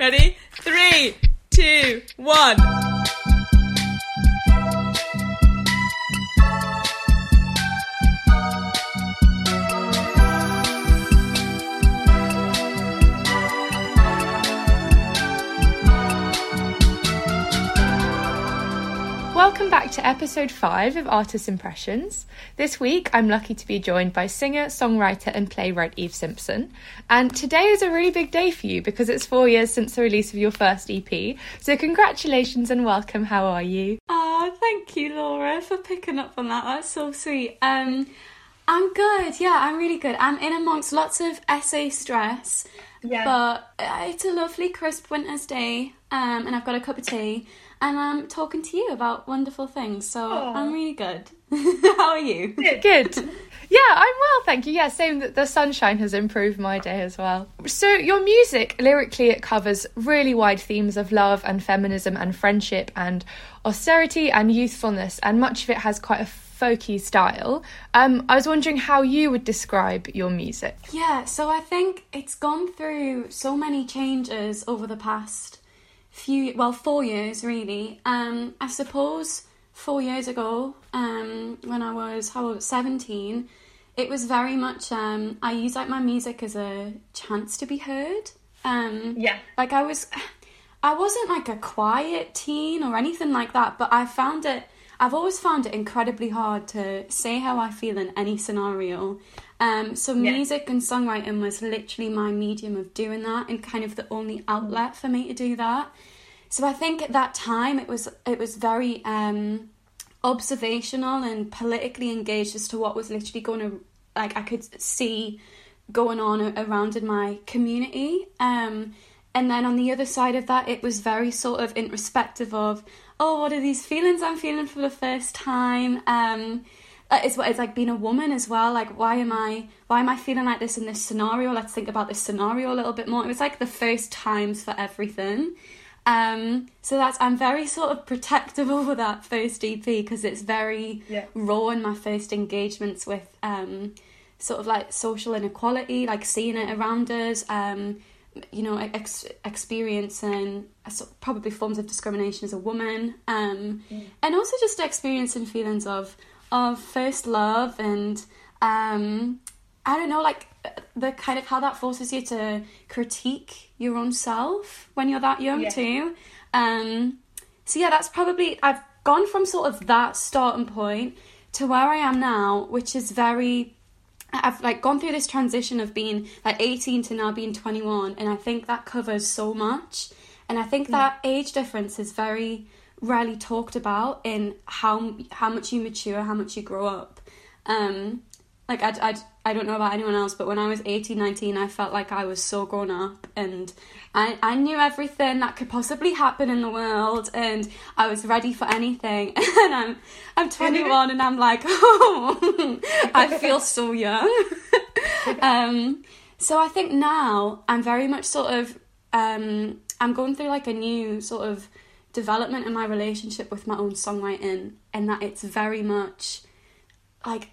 Ready? Three, two, one. Welcome back to episode 5 of Artist Impressions. This week I'm lucky to be joined by singer, songwriter, and playwright Eve Simpson. And today is a really big day for you because it's four years since the release of your first EP. So, congratulations and welcome. How are you? Oh, thank you, Laura, for picking up on that. That's so sweet. Um, I'm good. Yeah, I'm really good. I'm in amongst lots of essay stress, Yeah. but it's a lovely, crisp winter's day, um, and I've got a cup of tea, and I'm talking to you about wonderful things. So Aw. I'm really good. How are you? Good. Yeah, I'm well, thank you. Yeah, same that the sunshine has improved my day as well. So, your music, lyrically, it covers really wide themes of love and feminism and friendship and austerity and youthfulness, and much of it has quite a folky style. Um, I was wondering how you would describe your music. Yeah, so I think it's gone through so many changes over the past few, well, four years really. Um, I suppose four years ago, um, when I was how old, seventeen, it was very much. Um, I used like my music as a chance to be heard. Um, Yeah. like I was, I wasn't like a quiet teen or anything like that, but I found it. I've always found it incredibly hard to say how I feel in any scenario. Um, so Yeah. music and songwriting was literally my medium of doing that, and kind of the only outlet for me to do that. So I think at that time it was it was very um, observational and politically engaged as to what was literally going to like I could see going on around in my community. Um, and then on the other side of that, it was very sort of introspective of, oh, what are these feelings I'm feeling for the first time? Um, it's what it's like being a woman as well. Like, why am I why am I feeling like this in this scenario? Let's think about this scenario a little bit more. It was like the first times for everything. Um, so that's I'm very sort of protective over that first EP because it's very Yeah. raw in my first engagements with um, sort of like social inequality, like seeing it around us, um, you know, ex- experiencing uh, so- probably forms of discrimination as a woman, um, and also just experiencing feelings of of first love and um, I don't know, like the kind of how that forces you to critique your own self when you're that young Yeah. too. Um, so yeah, that's probably I've gone from sort of that starting point to where I am now, which is very I've like gone through this transition of being like 18 to now being 21 and I think that covers so much. And I think that age difference is very rarely talked about in how how much you mature how much you grow up. Um like I, I, I don't know about anyone else but when I was 18 19 I felt like I was so grown up and I, I knew everything that could possibly happen in the world and I was ready for anything. And I'm I'm 21 and I'm like oh I feel so young. Um so I think now I'm very much sort of um I'm going through like a new sort of development in my relationship with my own songwriting and that it's very much like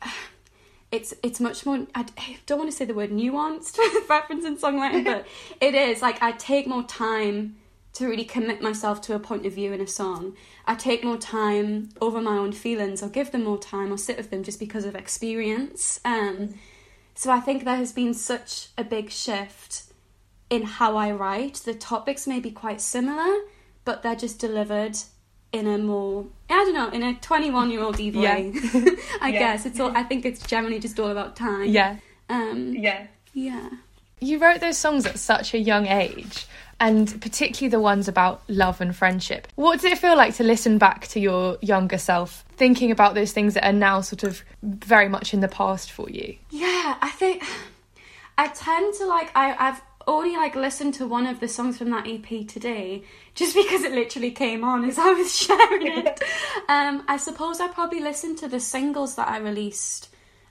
it's it's much more I I don't want to say the word nuanced with referencing songwriting but it is like I take more time to really commit myself to a point of view in a song. I take more time over my own feelings or give them more time or sit with them just because of experience um so I think there has been such a big shift in how I write. The topics may be quite similar but they're just delivered in a more I don't know in a 21 year old Eve Yeah. way I Yeah. guess it's all I think it's generally just all about time Yeah. um Yeah. yeah You wrote those songs at such a young age, and particularly the ones about love and friendship. What does it feel like to listen back to your younger self, thinking about those things that are now sort of very much in the past for you? Yeah, I think I tend to like I I've only like listened to one of the songs from that EP today just because it literally came on as I was sharing it. um I suppose I probably listened to the singles that I released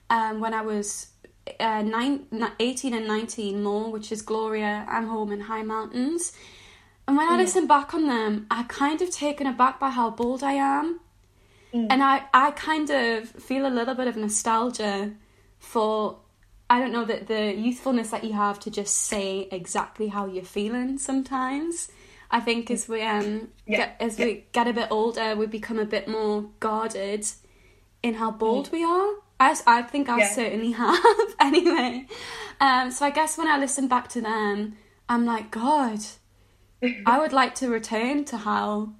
um when I was uh, nine, 18 and 19 more, which is Gloria, I'm Home, and High Mountains. And when I listen back on them, I kind of taken aback by how bold I am. And I, I kind of feel a little bit of nostalgia for I don't know that the youthfulness that you have to just say exactly how you're feeling sometimes. I think as we um Yeah, get, as yeah. we get a bit older, we become a bit more guarded in how bold we are. I, I think I Mm. Yeah. certainly have anyway. Um, so I guess when I listen back to them, I'm like, God, I would like to return to how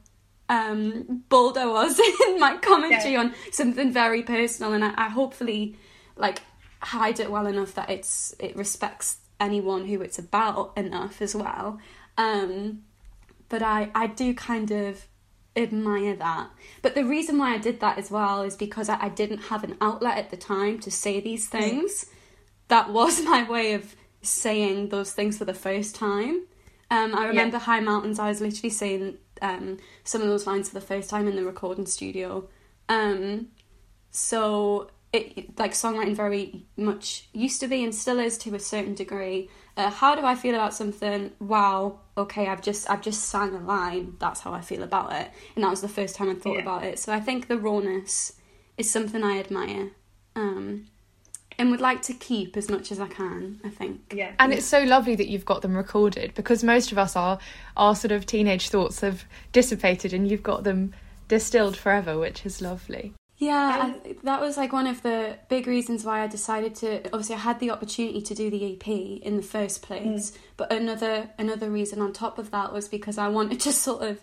um, bold I was in my commentary on something very personal, and I, I hopefully like hide it well enough that it's it respects anyone who it's about enough as well. Um, but I I do kind of admire that. But the reason why I did that as well is because I, I didn't have an outlet at the time to say these things. That was my way of saying those things for the first time. Um, I remember High Mountains. I was literally saying um, some of those lines for the first time in the recording studio. Um, so it like songwriting very much used to be and still is to a certain degree. Uh, how do I feel about something? Wow, okay, I've just I've just sang a line. That's how I feel about it, and that was the first time I thought Yeah. about it. So I think the rawness is something I admire, um, and would like to keep as much as I can. I think. Yeah. And it's so lovely that you've got them recorded because most of us are our sort of teenage thoughts have dissipated and you've got them distilled forever, which is lovely. Yeah, I, that was like one of the big reasons why I decided to. Obviously, I had the opportunity to do the EP in the first place, but another another reason on top of that was because I wanted to sort of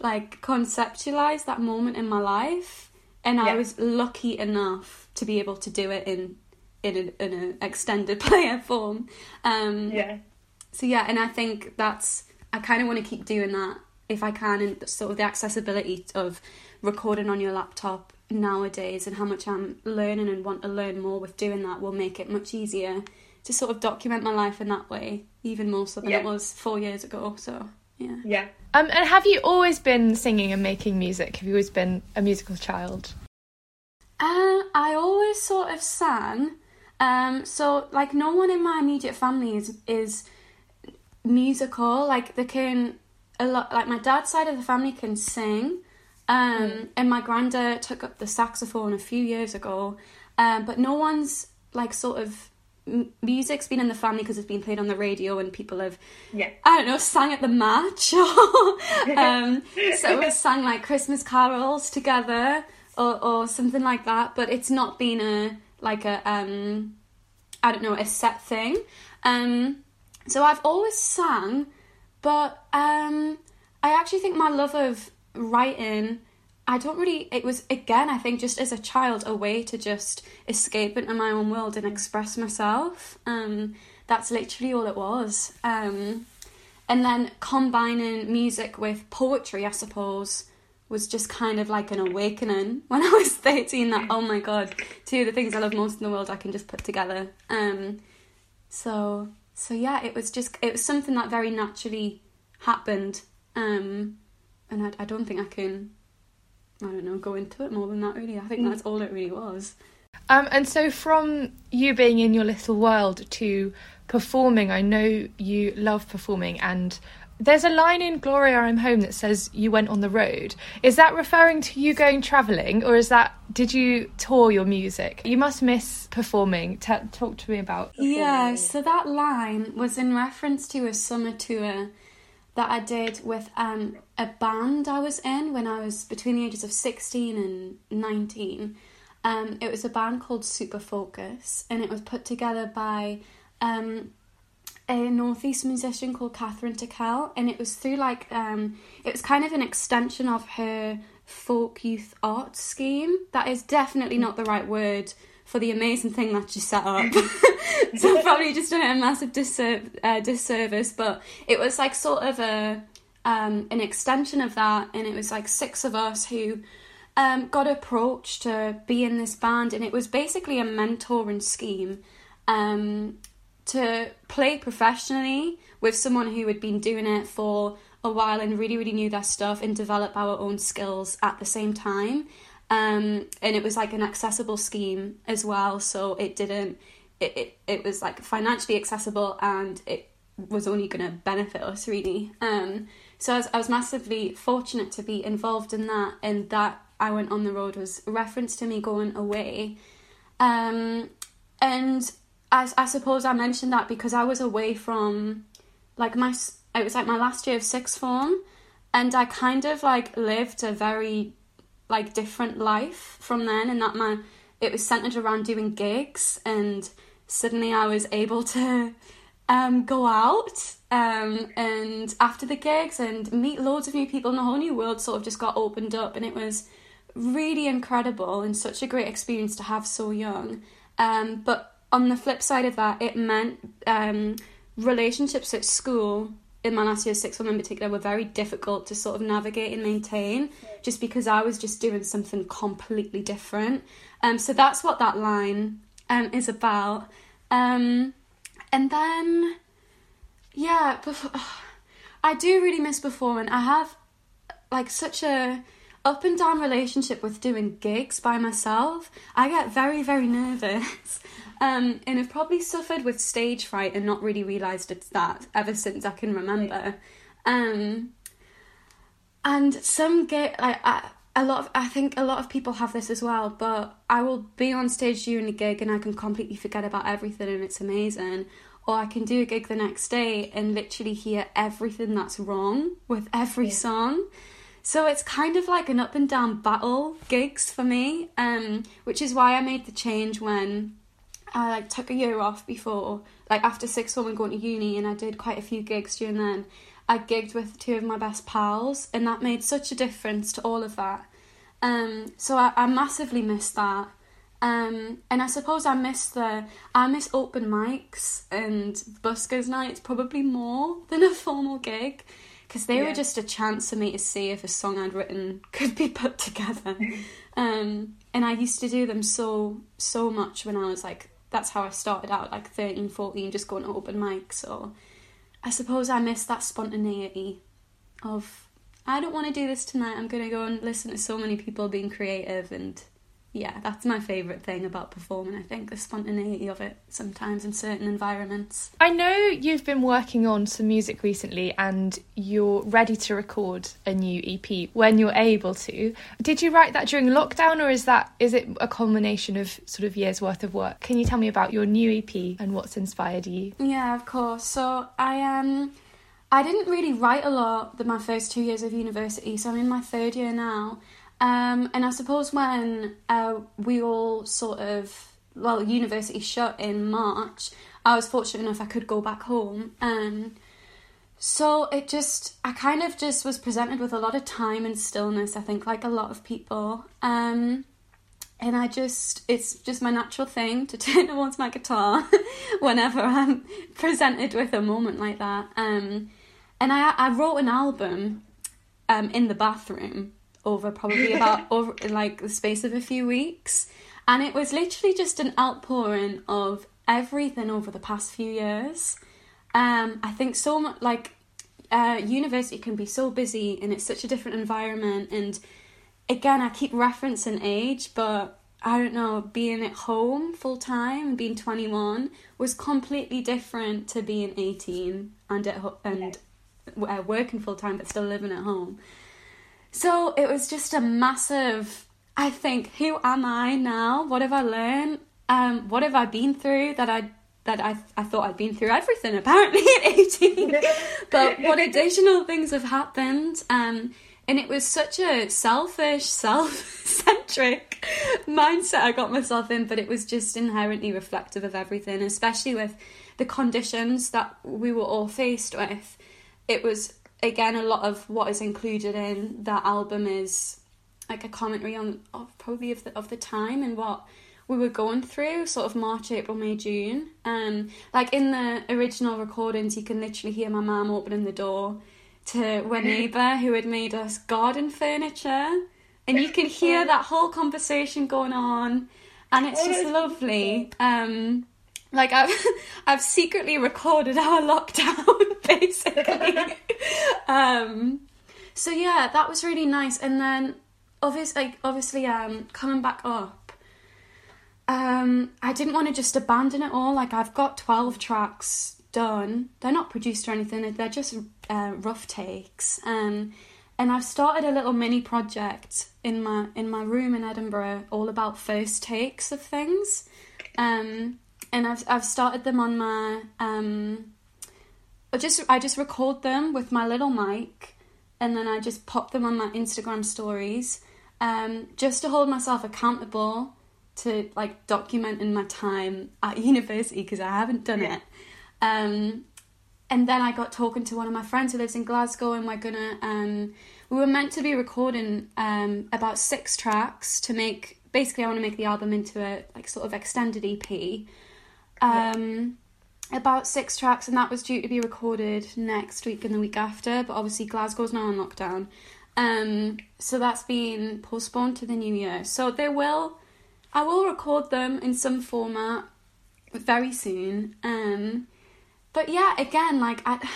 like conceptualize that moment in my life, and I was lucky enough to be able to do it in in an in an extended player form. Um, Yeah. so yeah, and I think that's I kind of want to keep doing that if I can, and sort of the accessibility of recording on your laptop nowadays, and how much I'm learning and want to learn more with doing that will make it much easier to sort of document my life in that way, even more so than Yeah. it was four years ago. So yeah. Yeah. Um, and have you always been singing and making music? Have you always been a musical child? Uh, I always sort of sang. Um, so like no one in my immediate family is is musical. Like they can a lot. Like my dad's side of the family can sing. Um, and my granddad took up the saxophone a few years ago. Um, but no one's like sort of m- music's been in the family because it's been played on the radio and people have Yeah. I don't know, sang at the match or um, so we sang like Christmas carols together or, or something like that. But it's not been a like a um, I don't know a set thing. Um, so I've always sang, but um, I actually think my love of writing. I don't really. It was again. I think just as a child, a way to just escape into my own world and express myself. Um, that's literally all it was. Um, and then combining music with poetry, I suppose, was just kind of like an awakening when I was 13 that, oh my god, two of the things I love most in the world I can just put together. Um, so, so yeah, it was just, it was something that very naturally happened. Um, and I, I don't think I can, I don't know, go into it more than that really. I think that's all it really was. Um, and so, from you being in your little world to performing, I know you love performing, and there's a line in Gloria I'm Home that says you went on the road. Is that referring to you going travelling, or is that did you tour your music? You must miss performing. T- talk to me about. Yeah, so that line was in reference to a summer tour that I did with um, a band I was in when I was between the ages of 16 and 19. Um, it was a band called Superfolkus, and it was put together by um, a northeast musician called Kathryn Tickell, and it was through like um, it was kind of an extension of her folk youth art scheme. That is definitely not the right word for the amazing thing that you set up. so I've probably just done it a massive disser- uh, disservice, but it was like sort of a um, an extension of that, and it was like six of us who um, got approached to be in this band, and it was basically a mentoring scheme um, to play professionally with someone who had been doing it for a while and really, really knew their stuff and develop our own skills at the same time. Um, and it was like an accessible scheme as well, so it didn't. It, it, it was like financially accessible and it was only going to benefit us really. Um, so I was, I was massively fortunate to be involved in that, and that I went on the road was a reference to me going away. Um, and I, I suppose I mentioned that because I was away from like my it was like my last year of sixth form and I kind of like lived a very like different life from then and that my it was centered around doing gigs and suddenly I was able to um, go out um, and after the gigs and meet loads of new people and the whole new world sort of just got opened up and it was really incredible and such a great experience to have so young. Um, but on the flip side of that it meant um, relationships at school in my last year sixth form in particular were very difficult to sort of navigate and maintain just because I was just doing something completely different um, so that's what that line um, is about um, and then, yeah, before, I do really miss performing. I have like such a up and down relationship with doing gigs by myself. I get very, very nervous. Um, and have probably suffered with stage fright and not really realised it's that ever since I can remember. Um, and some get like, I, a lot of, I think a lot of people have this as well, but I will be on stage during a gig and I can completely forget about everything and it's amazing. Or I can do a gig the next day and literally hear everything that's wrong with every song. So it's kind of like an up and down battle gigs for me, um, which is why I made the change when I like took a year off before, like after sixth form and going to uni, and I did quite a few gigs during then. I gigged with two of my best pals, and that made such a difference to all of that. Um, so I, I massively missed that. Um, and I suppose I miss the I miss open mics and buskers nights probably more than a formal gig because they Yeah. were just a chance for me to see if a song I'd written could be put together. um, and I used to do them so so much when I was like that's how I started out like 13, 14, just going to open mics. So I suppose I miss that spontaneity of I don't want to do this tonight. I'm going to go and listen to so many people being creative and yeah, that's my favorite thing about performing. I think the spontaneity of it sometimes in certain environments. I know you've been working on some music recently and you're ready to record a new EP when you're able to. Did you write that during lockdown or is that is it a culmination of sort of years worth of work? Can you tell me about your new EP and what's inspired you? Yeah, of course. So I um I didn't really write a lot the my first two years of university, so I'm in my third year now. Um, and I suppose when uh, we all sort of well, university shut in March, I was fortunate enough I could go back home. Um, so it just I kind of just was presented with a lot of time and stillness. I think like a lot of people. Um, and I just it's just my natural thing to turn towards my guitar whenever I'm presented with a moment like that. Um, and I I wrote an album um in the bathroom over probably about over like the space of a few weeks, and it was literally just an outpouring of everything over the past few years. Um, I think so much like uh, university can be so busy and it's such a different environment and again, I keep referencing age, but I don't know, being at home full time and being 21 was completely different to being 18 and at ho- and uh, working full time but still living at home. So it was just a massive. I think, who am I now? What have I learned? Um, what have I been through that I that I I thought I'd been through everything apparently at eighteen, but what additional things have happened? Um, and it was such a selfish, self-centric mindset I got myself in, but it was just inherently reflective of everything, especially with the conditions that we were all faced with. It was again a lot of what is included in that album is like a commentary on of probably of the of the time and what we were going through, sort of March, April, May, June. Um, like in the original recordings, you can literally hear my mum opening the door to a neighbour who had made us garden furniture, and you can hear that whole conversation going on, and it's just lovely. Um, like I've I've secretly recorded our lockdown basically. um, so yeah, that was really nice, and then obviously, like, obviously, um, coming back up um, I didn't want to just abandon it all. Like I've got twelve tracks done. They're not produced or anything. They're just uh, rough takes. Um, and I've started a little mini project in my in my room in Edinburgh, all about first takes of things. Um, and I've I've started them on my um. I just I just record them with my little mic, and then I just pop them on my Instagram stories, um, just to hold myself accountable to like documenting my time at university because I haven't done Yeah. it. Um, and then I got talking to one of my friends who lives in Glasgow, and we're gonna. Um, we were meant to be recording um, about six tracks to make. Basically, I want to make the album into a like sort of extended EP. Um, about six tracks, and that was due to be recorded next week and the week after. But obviously, Glasgow's now on lockdown, um, so that's been postponed to the new year. So they will, I will record them in some format very soon. Um, but yeah, again, like I,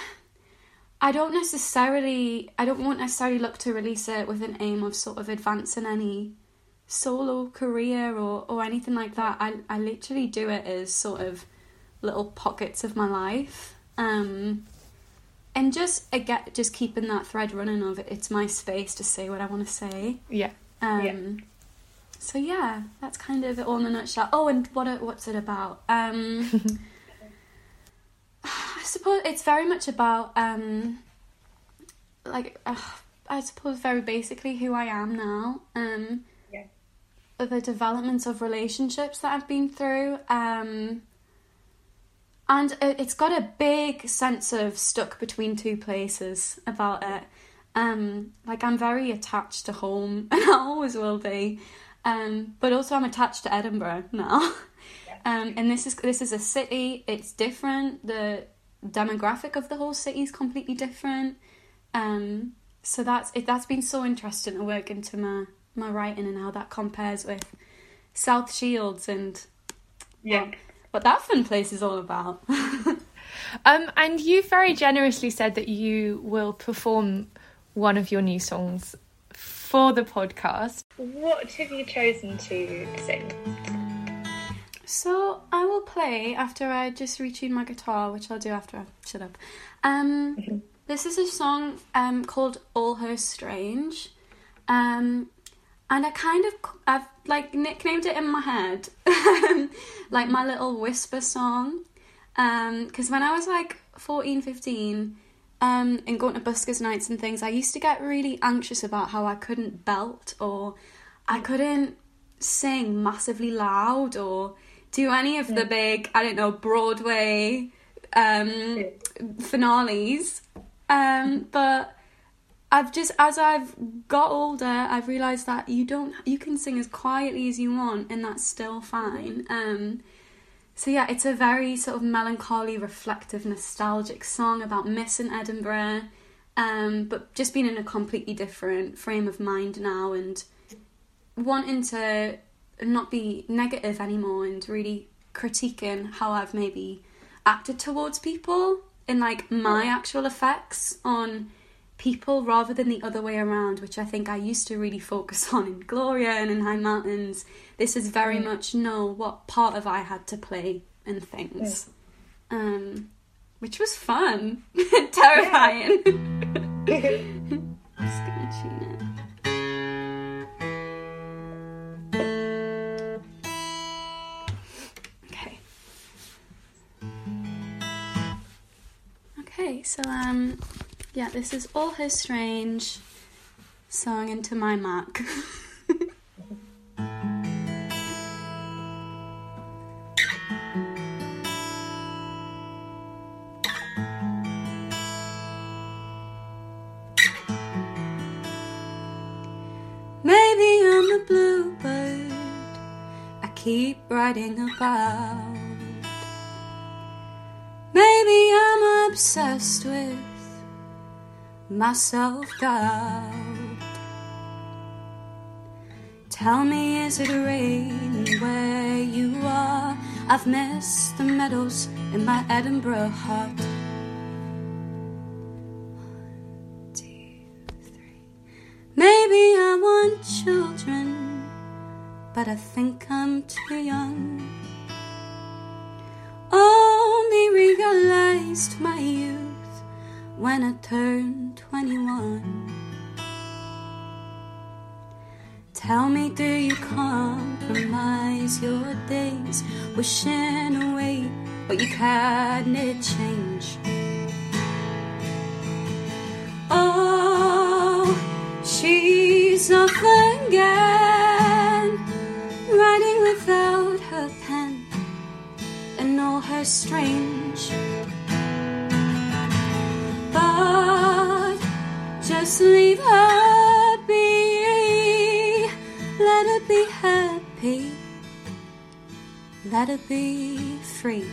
I don't necessarily, I don't want necessarily look to release it with an aim of sort of advancing any solo career or or anything like that. I I literally do it as sort of little pockets of my life. Um, and just again, just keeping that thread running of it. It's my space to say what I want to say. Yeah. Um, Yeah. So yeah, that's kind of it all in a nutshell. Oh, and what what's it about? Um, I suppose it's very much about um, like uh, I suppose very basically who I am now. Um, The developments of relationships that I've been through. Um, and it- it's got a big sense of stuck between two places about it. Um, like I'm very attached to home, and I always will be. Um, but also I'm attached to Edinburgh now. Um, and this is this is a city. It's different. The demographic of the whole city is completely different. Um, so that's it. That's been so interesting to work into my my writing and how that compares with South Shields and Yeah. what that fun place is all about. Um, and you very generously said that you will perform one of your new songs for the podcast. What have you chosen to sing? So I will play after I just retune my guitar, which I'll do after I shut up. Um, this is a song um called "All Her Strange," um, and I kind of I've like nicknamed it in my head, like my little whisper song. Um, because when I was like 14, 15, um, and going to buskers nights and things, I used to get really anxious about how I couldn't belt or I couldn't sing massively loud or do any of the big, I don't know, Broadway um, finales. Um, but I've just, as I've got older, I've realised that you don't, you can sing as quietly as you want and that's still fine. Um, so yeah, it's a very sort of melancholy, reflective, nostalgic song about missing Edinburgh, um, but just being in a completely different frame of mind now and wanting to not be negative anymore and really critiquing how I've maybe acted towards people and like my actual effects on people rather than the other way around, which I think I used to really focus on in Gloria and in High Mountains. This is very much no what part of I had to play in things. Um which was fun. Terrifying. Just gonna tune it. Okay. Okay, so um yeah, this is All Her Strange song into my mark. Maybe I'm a bluebird I keep writing about. Maybe I'm obsessed with my self doubt. Tell me, is it raining where you are? I've missed the meadows in my Edinburgh heart. One, two, three. Maybe I want children, but I think I'm too young. Only realized my youth when I turned 21. Tell me, do you compromise your days, wishing away what you can't change? Oh, she's off again, writing without her pen, and all her strange. Just leave her be, let her be happy, let her be free.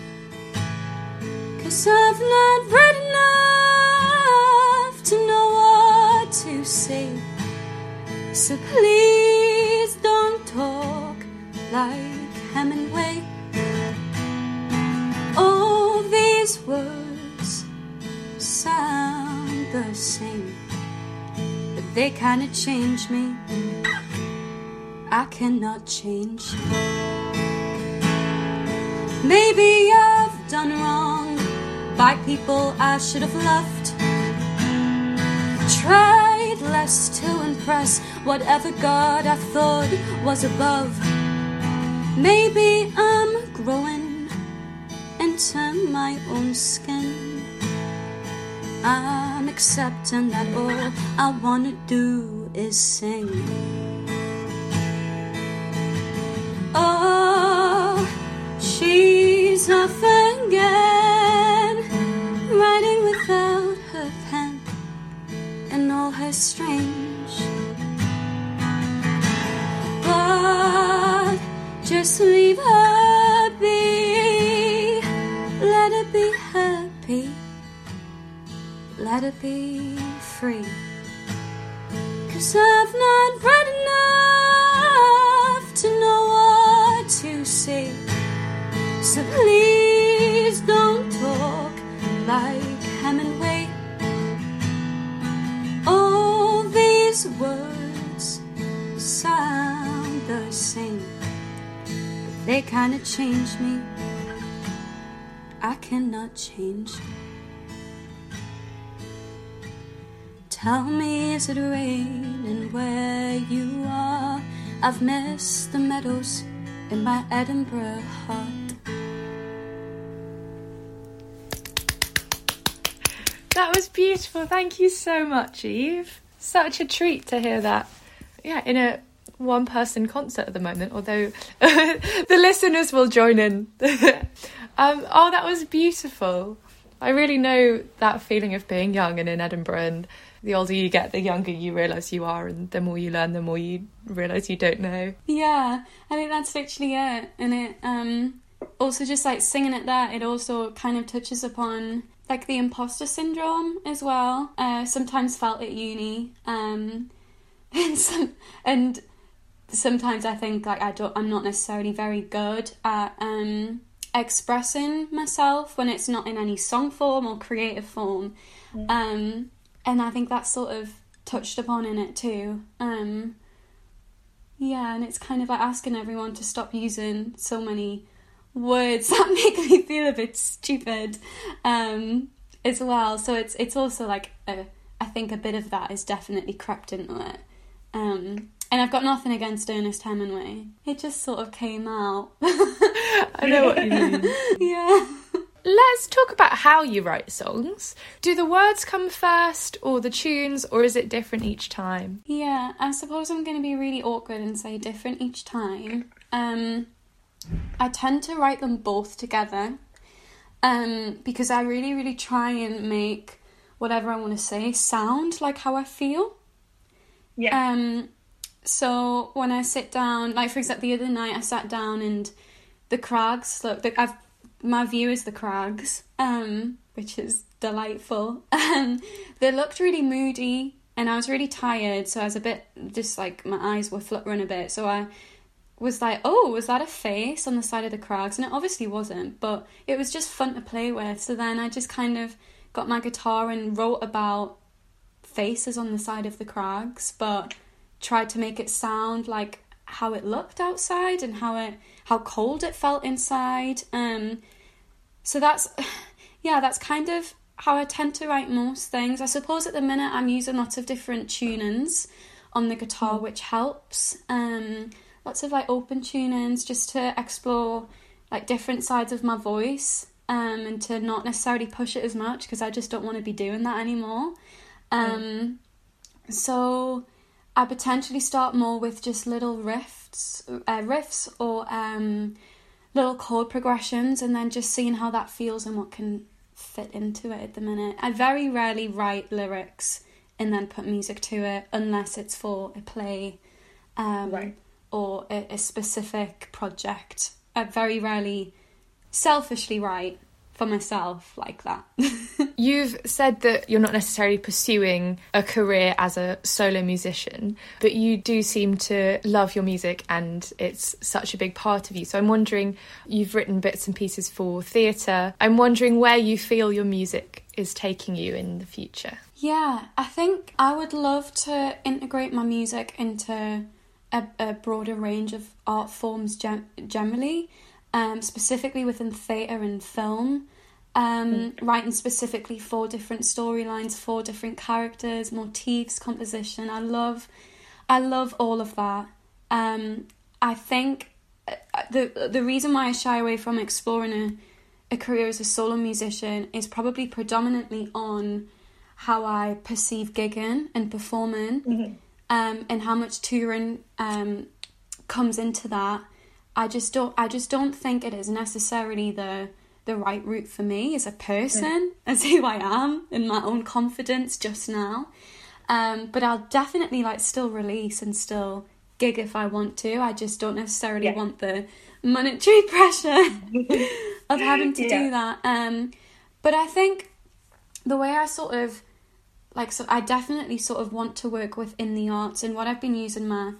Cause I've not read enough to know what to say. So please don't talk like Hemingway. All these words they kinda change me. I cannot change. Maybe I've done wrong by people I should have loved. Tried less to impress whatever God I thought was above. Maybe I'm growing into my own skin. I'm accepting that all I wanna do is sing. Oh, she's off again, writing without her pen and all her strange. But just leave her let it be free. Cause I've not read enough to know what to say. So please don't talk like Hemingway. All these words sound the same, but they kinda change me. I cannot change. Tell me, is it raining where you are? I've missed the meadows in my Edinburgh heart. That was beautiful. Thank you so much, Eve. Such a treat to hear that. Yeah, in a one person concert at the moment, although the listeners will join in. um, oh, that was beautiful. I really know that feeling of being young and in Edinburgh, and the older you get, the younger you realise you are, and the more you learn, the more you realise you don't know. Yeah, I think that's literally it. And it um also just like singing it there, it also kind of touches upon like the imposter syndrome as well. Uh sometimes felt at uni. Um and some and sometimes I think like I don't I'm not necessarily very good at um expressing myself when it's not in any song form or creative form. Um and I think that's sort of touched upon in it too. Um yeah, and it's kind of like asking everyone to stop using so many words that make me feel a bit stupid um, as well. So it's it's also like a, I think a bit of that is definitely crept into it. Um, and I've got nothing against Ernest Hemingway. It just sort of came out. I know what you mean. yeah. Let's talk about how you write songs. Do the words come first, or the tunes, or is it different each time? Yeah, I suppose I'm going to be really awkward and say different each time. Um, I tend to write them both together um, because I really, really try and make whatever I want to say sound like how I feel. Yeah. Um, so when I sit down, like for example, the other night I sat down and the crags look. The, I've my view is the crags, um, which is delightful. Um, they looked really moody, and I was really tired, so I was a bit just like my eyes were fluttering a bit. So I was like, "Oh, was that a face on the side of the crags?" And it obviously wasn't, but it was just fun to play with. So then I just kind of got my guitar and wrote about faces on the side of the crags, but tried to make it sound like how it looked outside and how it how cold it felt inside. Um, so that's yeah, that's kind of how I tend to write most things. I suppose at the minute I'm using lots of different tunings on the guitar, Mm. which helps. Um, lots of like open tunings just to explore like different sides of my voice um, and to not necessarily push it as much because I just don't want to be doing that anymore. Um, So I potentially start more with just little riffs, uh, riffs or um, little chord progressions, and then just seeing how that feels and what can fit into it at the minute. I very rarely write lyrics and then put music to it unless it's for a play um, Right. or a, a specific project. I very rarely selfishly write for myself like that. You've said that you're not necessarily pursuing a career as a solo musician, but you do seem to love your music and it's such a big part of you. So I'm wondering, you've written bits and pieces for theatre. I'm wondering where you feel your music is taking you in the future. Yeah, I think I would love to integrate my music into a, a broader range of art forms gen- generally, um, specifically within theatre and film. Um, Writing specifically for different storylines, for different characters, motifs, composition. I love, I love all of that. Um, I think uh, the the reason why I shy away from exploring a, a career as a solo musician is probably predominantly on how I perceive gigging and performing, um, and how much touring um, comes into that. I just don't. I just don't think it is necessarily the the right route for me as a person, as who I am, and my own confidence just now. Um, but I'll definitely like still release and still gig if I want to. I just don't necessarily Yeah. want the monetary pressure of having to Yeah. do that. Um, but I think the way I sort of like so I definitely sort of want to work within the arts and what I've been using my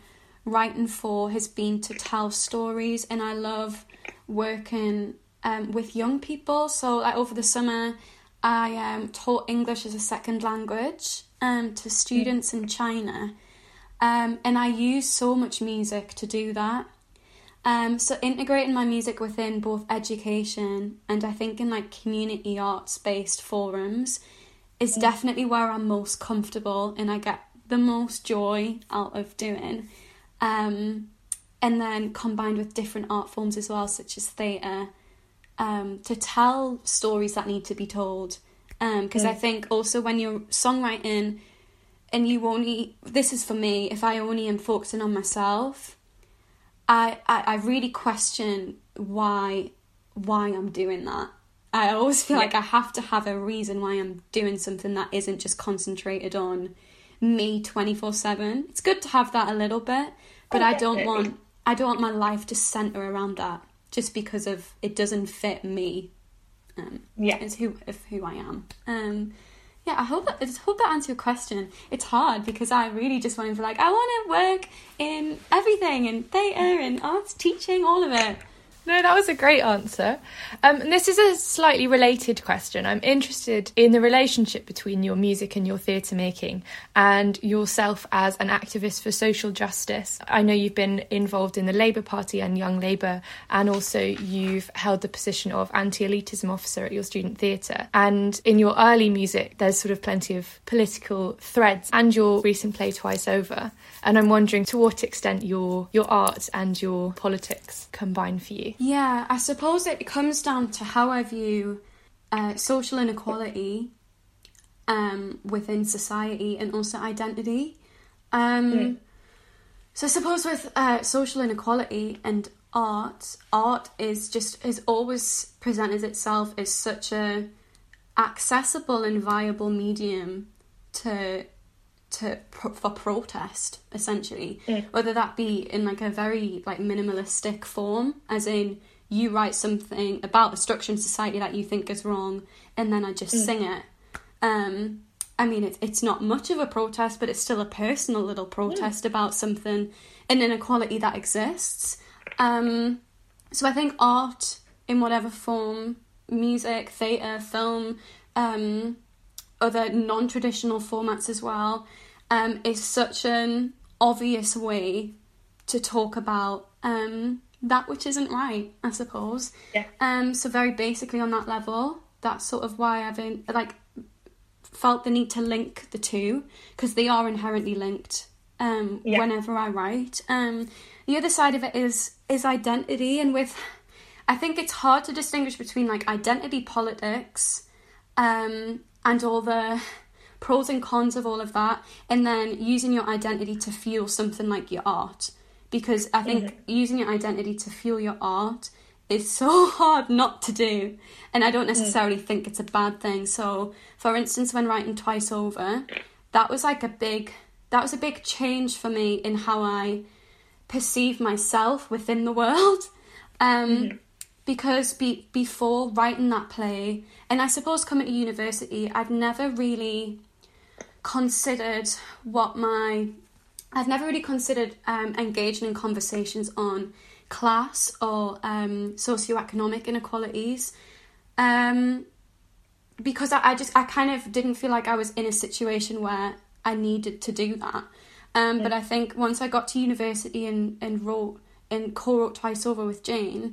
writing for has been to tell stories and I love working um, with young people. So like over the summer I um, taught English as a second language um, to students in China. Um, and I use so much music to do that. Um, so integrating my music within both education and I think in like community arts based forums is definitely where I'm most comfortable and I get the most joy out of doing. Um, and then combined with different art forms as well, such as theatre, um, to tell stories that need to be told. Because I think also when you're songwriting and you only, this is for me, if I only am focusing on myself, I, I, I really question why why I'm doing that. I always feel Yeah. like I have to have a reason why I'm doing something that isn't just concentrated on me 24/7. It's good to have that a little bit, but Oh, I don't want I don't want my life to center around that just because of it doesn't fit me. Um, Yeah. it's who of who I am. Um, yeah, I hope that I just hope that answers your question. It's hard because I really just want to be like I want to work in everything in theatre and arts teaching, all of it. No, that was a great answer. Um, and this is a slightly related question. I'm interested in the relationship between your music and your theatre making and yourself as an activist for social justice. I know you've been involved in the Labour Party and Young Labour, and also you've held the position of anti elitism officer at your student theatre. And in your early music, there's sort of plenty of political threads, and your recent play, Twice Over. And I'm wondering to what extent your, your art and your politics combine for you. Yeah, I suppose it comes down to how I view uh, social inequality um, within society and also identity. Um, So I suppose with uh, social inequality and art, art is just is always presented itself as such a accessible and viable medium to to for protest essentially. Mm. whether that be in like a very like minimalistic form as in you write something about the structure in society that you think is wrong and then I just sing it. Um I mean it's it's not much of a protest but it's still a personal little protest about something an inequality that exists. Um so I think art in whatever form music theatre film um other non-traditional formats as well um, is such an obvious way to talk about um, that which isn't right, I suppose. Yeah. Um, so very basically on that level, that's sort of why I've in, like felt the need to link the two because they are inherently linked um, Yeah. whenever I write. Um, the other side of it is is identity, and with I think it's hard to distinguish between like identity politics um, and all the pros and cons of all of that, and then using your identity to fuel something like your art. Because I think using your identity to fuel your art is so hard not to do, and I don't necessarily think it's a bad thing. So, for instance, when writing Twice Over, that was like a big that was a big change for me in how I perceive myself within the world. Um, Because be, before writing that play, and I suppose coming to university, I've never really considered what my I've never really considered um, engaging in conversations on class or um, socioeconomic inequalities um, because I, I just I kind of didn't feel like I was in a situation where I needed to do that. Um, But I think once I got to university and, and wrote and co-wrote Twice Over with Jane,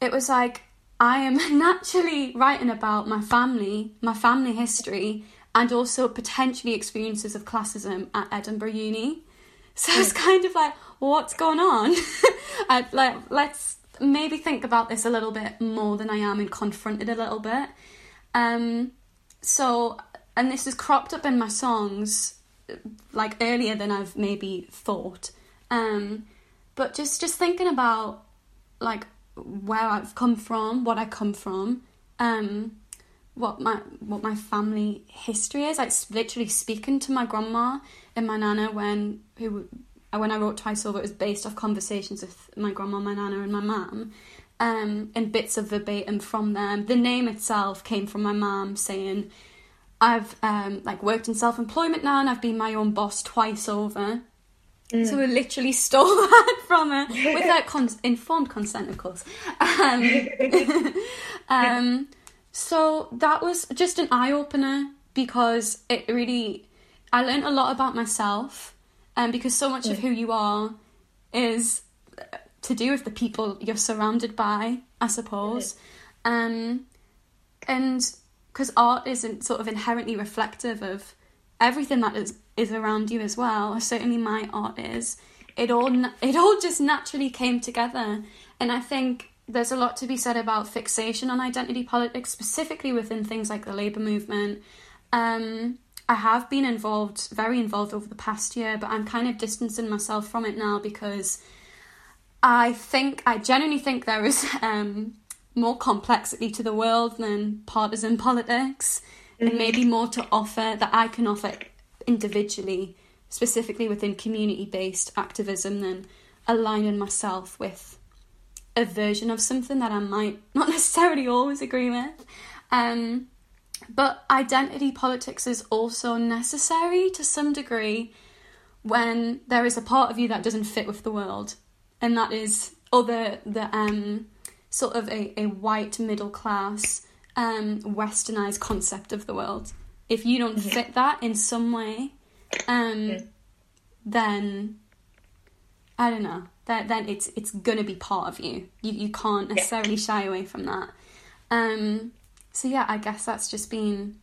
it was like I am naturally writing about my family, my family history, and also potentially experiences of classism at Edinburgh Uni. So it's kind of like, what's going on? I'd like let's maybe think about this a little bit more than I am and confront it a little bit. Um, so and this is cropped up in my songs like earlier than I've maybe thought. Um, but just just thinking about like where I've come from, what I come from, um, what my what my family history is. Like literally speaking to my grandma and my nana when who when I wrote Twice Over, it was based off conversations with my grandma, my nana, and my mum. Um, and bits of verbatim from them. The name itself came from my mum saying, "I've um, like worked in self employment now, and I've been my own boss twice over." So we literally stole that from her without con- informed consent, of course. Um, um, so that was just an eye opener because it really, I learned a lot about myself, and because so much of who you are is to do with the people you're surrounded by, I suppose. Um, and because art isn't sort of inherently reflective of everything that is is around you as well. Certainly my art is. It all it all just naturally came together, and I think there's a lot to be said about fixation on identity politics, specifically within things like the labour movement. Um, I have been involved, very involved over the past year, but I'm kind of distancing myself from it now because I think I genuinely think there is um, more complexity to the world than partisan politics, maybe more to offer that I can offer individually, specifically within community-based activism, than aligning myself with a version of something that I might not necessarily always agree with. Um, but identity politics is also necessary to some degree when there is a part of you that doesn't fit with the world, and that is other the um sort of a, a white middle class um westernized concept of the world. If you don't fit that in some way, um then I don't know. That then it's it's gonna be part of you. You you can't necessarily shy away from that. Um so yeah, I guess that's just been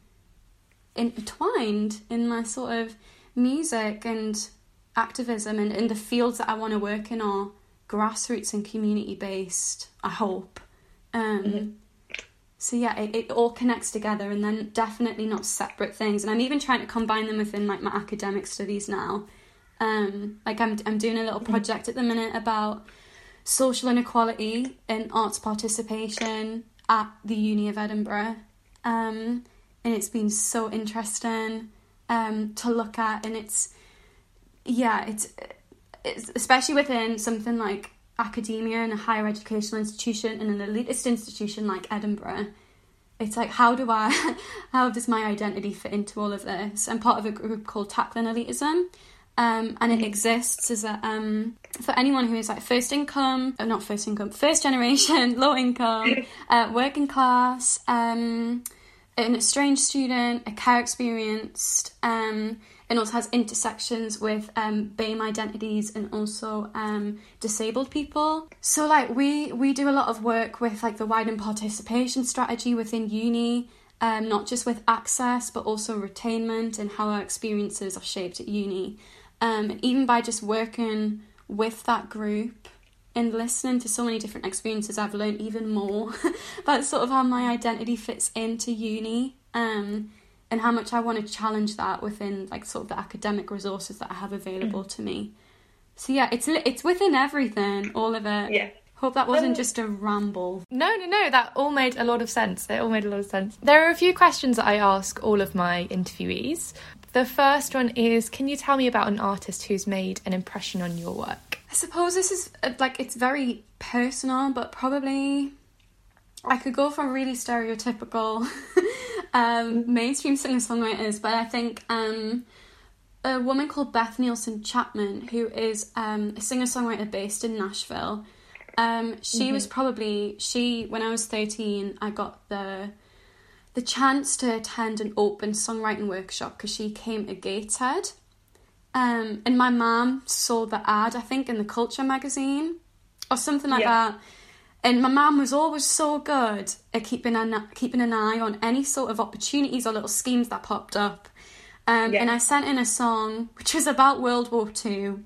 intertwined in my sort of music and activism and in the fields that I want to work in are grassroots and community based, I hope. Um so yeah, it, it all connects together and then definitely not separate things. And I'm even trying to combine them within like my academic studies now. Um like I'm I'm doing a little project at the minute about social inequality in arts participation at the Uni of Edinburgh. Um, and it's been so interesting um, to look at, and it's yeah, it's, it's especially within something like academia and a higher educational institution and an elitist institution like Edinburgh. It's like how do I, how does my identity fit into all of this? I'm part of a group called Tackling Elitism, um, and it exists as a um, for anyone who is like first income, uh, not first income, first generation, low income, uh, working class, um, an estranged student, a care experienced, um, and also has intersections with um, BAME identities and also um, disabled people. So like we we do a lot of work with like the widened participation strategy within uni. Um, not just with access, but also retainment and how our experiences are shaped at uni. Um, and even by just working with that group and listening to so many different experiences, I've learned even more about sort of how my identity fits into uni. Um, and how much I want to challenge that within like sort of the academic resources that I have available Mm. to me. So yeah, it's it's within everything, all of it. Yeah. Hope that wasn't Um, just a ramble. No, no, no, that all made a lot of sense. It all made a lot of sense. There are a few questions that I ask all of my interviewees. The first one is Can you tell me about an artist who's made an impression on your work? I suppose this is uh, like it's very personal, but probably I could go for really stereotypical um, mainstream singer songwriters, but I think um, a woman called Beth Nielsen Chapman, who is um, a singer songwriter based in Nashville. Um, she was probably she when I was thirteen. I got the the chance to attend an open songwriting workshop because she came to Gateshead. Um, and my mum saw the ad, I think, in the Culture magazine or something like Yeah. that. And my mum was always so good at keeping an keeping an eye on any sort of opportunities or little schemes that popped up. Um, Yeah. And I sent in a song which was about World War Two,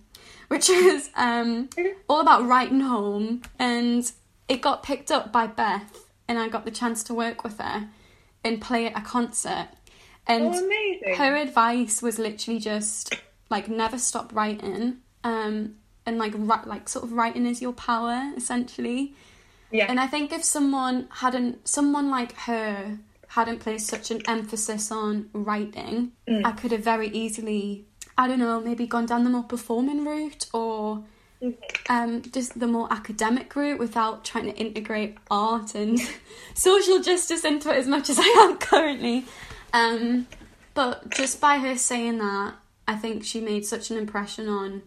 which is um, all about writing home, and it got picked up by Beth, and I got the chance to work with her and play at a concert. And Oh, her advice was literally just like never stop writing, um, and like like sort of writing is your power essentially. Yeah. And I think if someone hadn't, someone like her hadn't placed such an emphasis on writing, Mm. I could have very easily, I don't know, maybe gone down the more performing route or um, just the more academic route without trying to integrate art and social justice into it as much as I am currently. Um, but just by her saying that, I think she made such an impression on,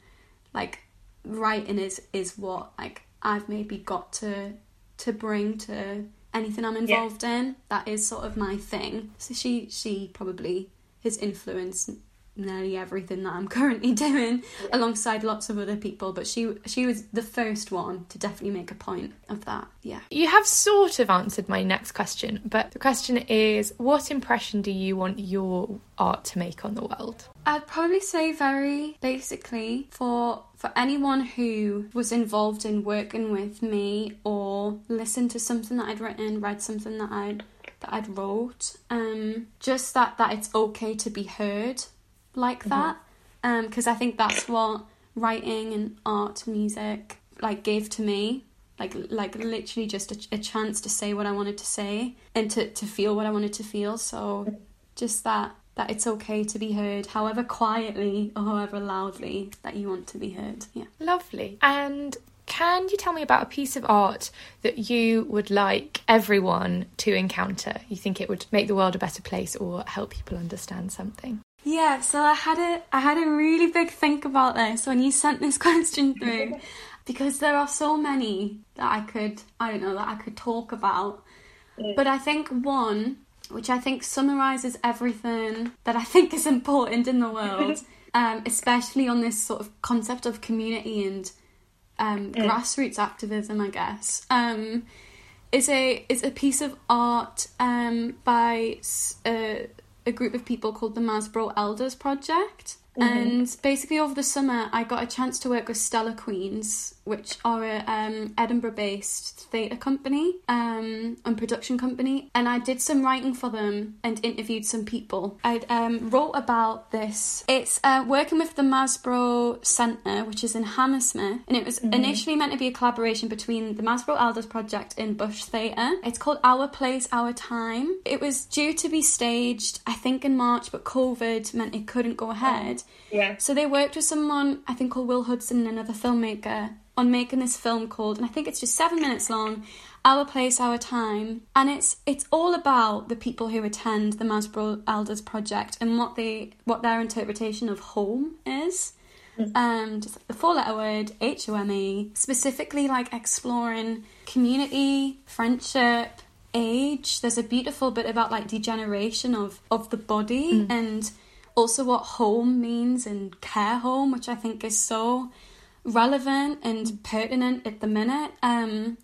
like, writing is is what like I've maybe got to to bring to anything I'm involved in. That is sort of my thing. So she she probably has influenced nearly everything that I'm currently doing alongside lots of other people but she she was the first one to definitely make a point of that yeah You have sort of answered my next question, but the question is What impression do you want your art to make on the world? I'd probably say very basically for for anyone who was involved in working with me or listened to something that I'd written, read something that I'd that I'd wrote, um, just that that it's okay to be heard like that, um, because I think that's what writing and art, music, like gave to me. Like, like literally just a, a chance to say what I wanted to say and to, to feel what I wanted to feel. So, just that that it's okay to be heard, however quietly or however loudly that you want to be heard. Yeah. Lovely. And can you tell me about a piece of art that you would like everyone to encounter? You think it would make the world a better place or help people understand something? Yeah, so I had a I had a really big think about this when you sent this question through because there are so many that I could I don't know that I could talk about. But I think one which I think summarizes everything that I think is important in the world, um, especially on this sort of concept of community and um, grassroots activism, I guess, um, is a is a piece of art um, by s- uh, a group of people called the Masbro Elders Project. And basically, over the summer, I got a chance to work with Stellar Quines, which are a um, Edinburgh-based theatre company um, and production company. And I did some writing for them and interviewed some people. I um, wrote about this. It's uh, working with the Masbro Centre, which is in Hammersmith, and it was initially meant to be a collaboration between the Masbro Elders Project and Bush Theatre. It's called Our Place, Our Time. It was due to be staged, I think, in March, but COVID meant it couldn't go ahead. Yeah. So they worked with someone, I think called Will Hudson, and another filmmaker, on making this film called, and I think it's just seven minutes long, Our Place, Our Time. And it's it's all about the people who attend the Masbro Elders Project and what they what their interpretation of home is. Um, just like the four letter word H O M E, specifically like exploring community, friendship, age. There's a beautiful bit about like degeneration of of the body and also what home means and care home, which I think is so relevant and pertinent at the minute. Um,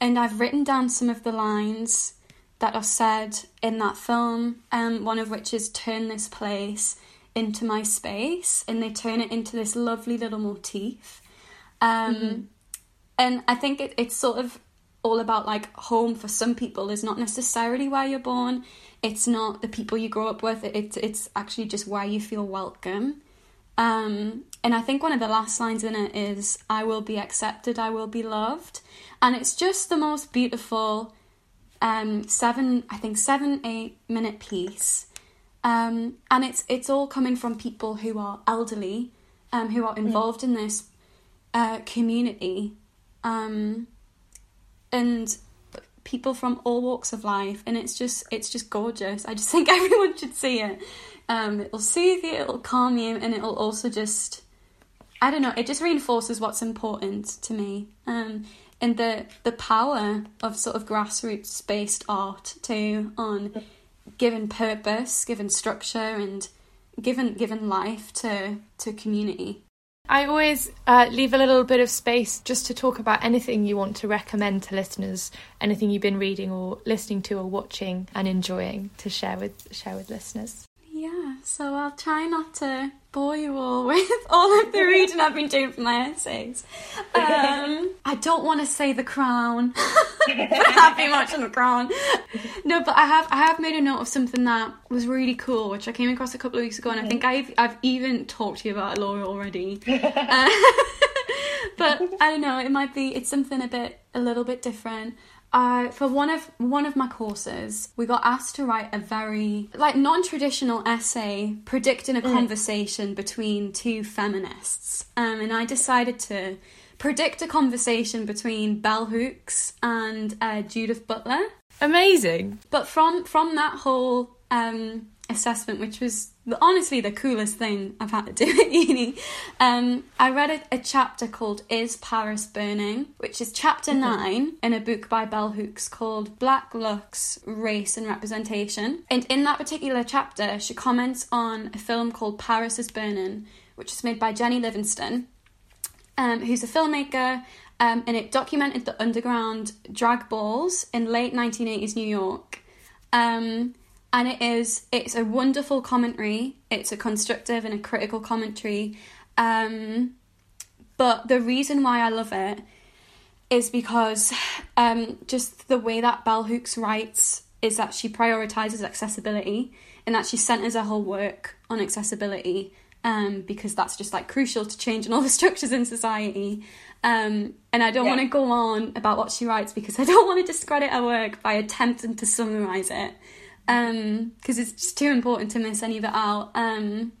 and I've written down some of the lines that are said in that film, um, one of which is turn this place into my space and they turn it into this lovely little motif. Um, Mm-hmm. And I think it, it's sort of all about like home for some people is not necessarily where you're born. It's not the people you grow up with. It's it's actually just where you feel welcome. Um, and I think one of the last lines in it is, I will be accepted, I will be loved. And it's just the most beautiful um, seven, I think, seven, eight minute piece. Um, and it's it's all coming from people who are elderly, um, who are involved in this uh, community, um, and people from all walks of life. And it's just it's just gorgeous. I just think everyone should see it. Um, it'll soothe you, it'll calm you, and it'll also just I don't know. It just reinforces what's important to me, um, and the the power of sort of grassroots based art too on giving purpose, given structure, and given given life to to community. I always uh, leave a little bit of space just to talk about anything you want to recommend to listeners, anything you've been reading or listening to or watching and enjoying to share with share with listeners. Yeah, so I'll try not to bore you all with all of the reading I've been doing for my essays. Um, I don't want to say The Crown, but I have been watching The Crown. No, but I have I have made a note of something that was really cool, which I came across a couple of weeks ago, and I think I've I've even talked to you about it, Laura, already. Uh, but I don't know, it might be it's something a bit a little bit different. Uh, for one of one of my courses, we got asked to write a very like non-traditional essay predicting a conversation between two feminists, um, and I decided to predict a conversation between Bell Hooks and uh, Judith Butler. Amazing. But from from that whole um, assessment, which was honestly the coolest thing I've had to do at uni, um, I read a, a chapter called "Is Paris Burning," which is chapter nine in a book by Bell Hooks called "Black Looks, Race and Representation." And in that particular chapter, she comments on a film called "Paris is Burning," which is made by Jennie Livingston, um, who's a filmmaker, um, and it documented the underground drag balls in late 1980s New York. Um, and it is it's a wonderful commentary. It's a constructive and a critical commentary. Um, but the reason why I love it is because um, just the way that Bell Hooks writes is that she prioritizes accessibility and that she centers her whole work on accessibility um, because that's just like crucial to changing all the structures in society. Um, and I don't Yeah. want to go on about what she writes because I don't want to discredit her work by attempting to summarize it because it's just too important to miss any of it out. Um,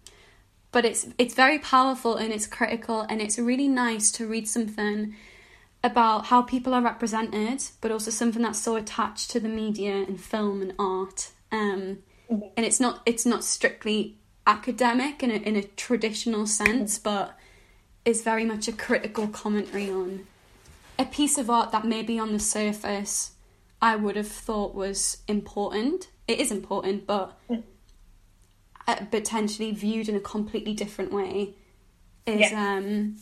but it's it's very powerful and it's critical and it's really nice to read something about how people are represented, but also something that's so attached to the media and film and art. Um, and it's not it's not strictly academic in a, in a traditional sense, but is very much a critical commentary on a piece of art that maybe on the surface I would have thought was important. It is important, but uh, potentially viewed in a completely different way is Yeah. um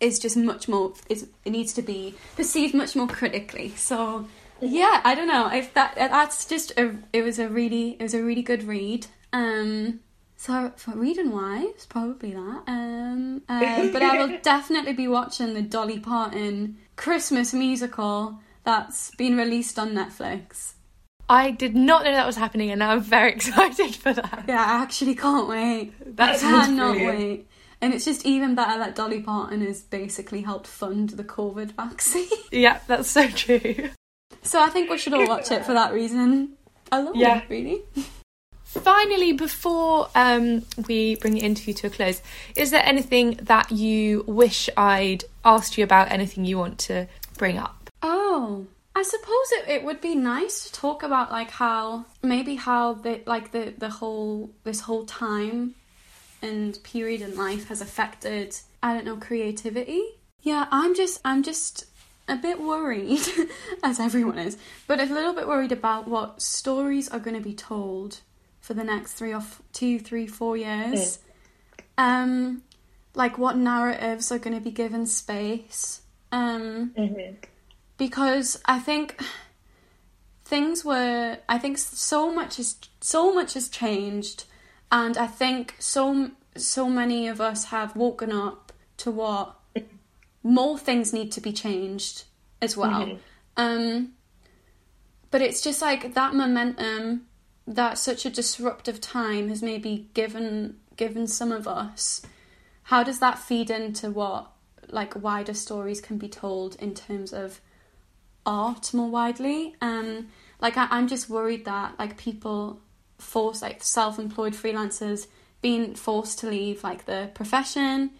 is just much more is it needs to be perceived much more critically. So yeah, I don't know if that that's just a it was a really it was a really good read. Um so for reading wise, probably that. Um uh, but I will definitely be watching the Dolly Parton Christmas musical that's been released on Netflix. I did not know that was happening, and I'm very excited for that. Yeah, I actually can't wait. That I cannot brilliant. wait. And it's just even better that Dolly Parton has basically helped fund the COVID vaccine. Yeah, that's so true. so I think we should all watch it for that reason. Alone, Yeah. It, really. Finally, before um, we bring the interview to a close, is there anything that you wish I'd asked you about? Anything you want to bring up? Oh, I suppose it, it would be nice to talk about like how maybe how the like the the whole this whole time and period in life has affected I don't know creativity. Yeah, I'm just I'm just a bit worried, as everyone is, but a little bit worried about what stories are going to be told for the next three or f- two, three, four years. Um, like what narratives are going to be given space. Um, Mhm. Because I think things were I think so much has so much has changed and I think so so many of us have woken up to what more things need to be changed as well. Um, but it's just like that momentum that such a disruptive time has maybe given given some of us. How does that feed into what like wider stories can be told in terms of art more widely? Um, like I, I'm just worried that like people forced like self-employed freelancers being forced to leave like the profession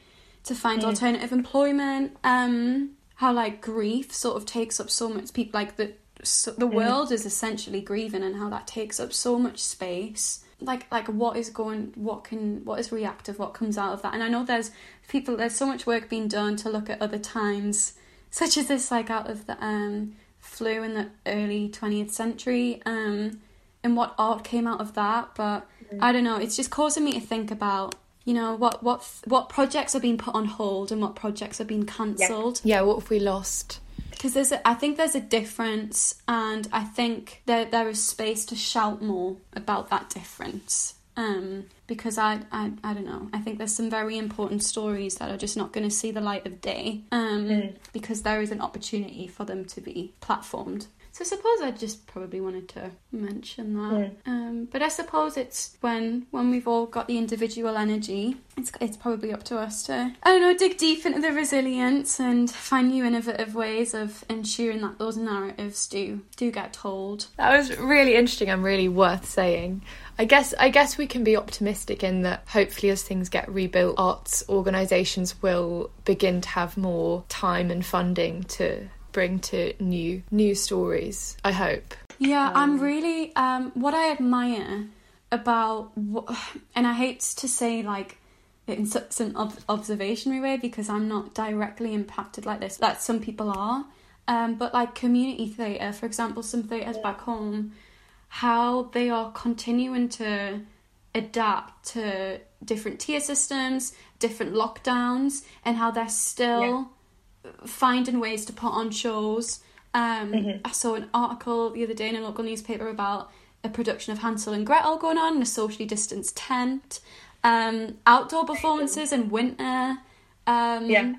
to find alternative employment. Um how like grief sort of takes up so much people like the so the world is essentially grieving and how that takes up so much space. Like like what is going what can what is reactive what comes out of that? And i know there's people there's so much work being done to look at other times such as this like out of the um flu in the early 20th century um and what art came out of that but i don't know it's just causing me to think about you know what what what projects are being put on hold and what projects are being cancelled. Yeah, what have we lost? because there's a, I think there's a difference and I think that there is space to shout more about that difference. Um because I, I I don't know I think there's some very important stories that are just not going to see the light of day um because there is an opportunity for them to be platformed so I suppose I just probably wanted to mention that. Um, but I suppose it's when when we've all got the individual energy, it's it's probably up to us to I don't know dig deep into the resilience and find new innovative ways of ensuring that those narratives do do get told. That was really interesting and really worth saying. I guess I guess we can be optimistic in that hopefully as things get rebuilt, arts organisations will begin to have more time and funding to bring to new new stories. I hope. Yeah, I'm really um what I admire about and I hate to say like in such an ob- observationary way because I'm not directly impacted like this that some people are um but like community theatre for example some theatres back home how they are continuing to adapt to different tier systems different lockdowns and how they're still finding ways to put on shows. Um, I saw an article the other day in a local newspaper about a production of Hansel and Gretel going on in a socially distanced tent, um, outdoor performances in winter, um, Yeah.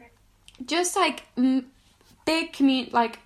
just like m- big community, like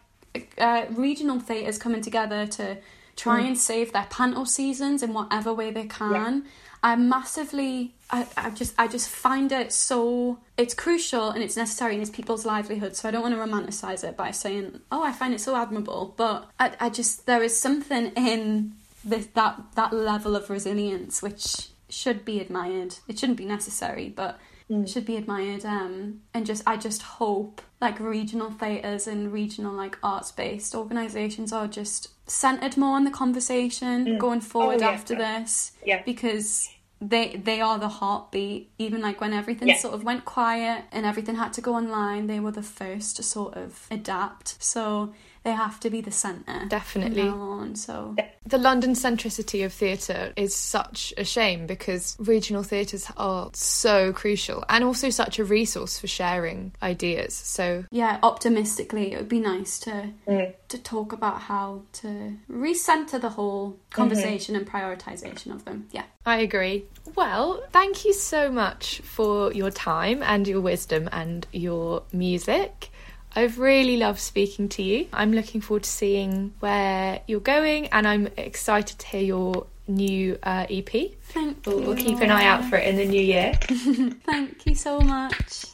uh, regional theatres coming together to try and save their panto seasons in whatever way they can. I massively, I, I just, I just find it so. It's crucial and it's necessary and it's people's livelihood. So I don't want to romanticize it by saying, "Oh, I find it so admirable," but I, I just there is something in this that that level of resilience which should be admired. It shouldn't be necessary, but it should be admired. Um, and just I just hope like regional theatres and regional like arts based organisations are just centered more in the conversation mm. going oh, forward yeah. after this. Yeah. Because they they are the heartbeat. Even like when everything Yeah. sort of went quiet and everything had to go online, they were the first to sort of adapt. So they have to be the centre. Definitely. on. So The London centricity of theatre is such a shame because regional theatres are so crucial and also such a resource for sharing ideas. So yeah, optimistically, it would be nice to mm. to talk about how to recenter the whole mm-hmm. conversation and prioritization of them. Yeah. I agree. Well, thank you so much for your time and your wisdom and your music. I've really loved speaking to you. I'm looking forward to seeing where you're going, and I'm excited to hear your new uh, EP. Thank We'll, you. we'll keep an eye out for it in the new year. Thank you so much.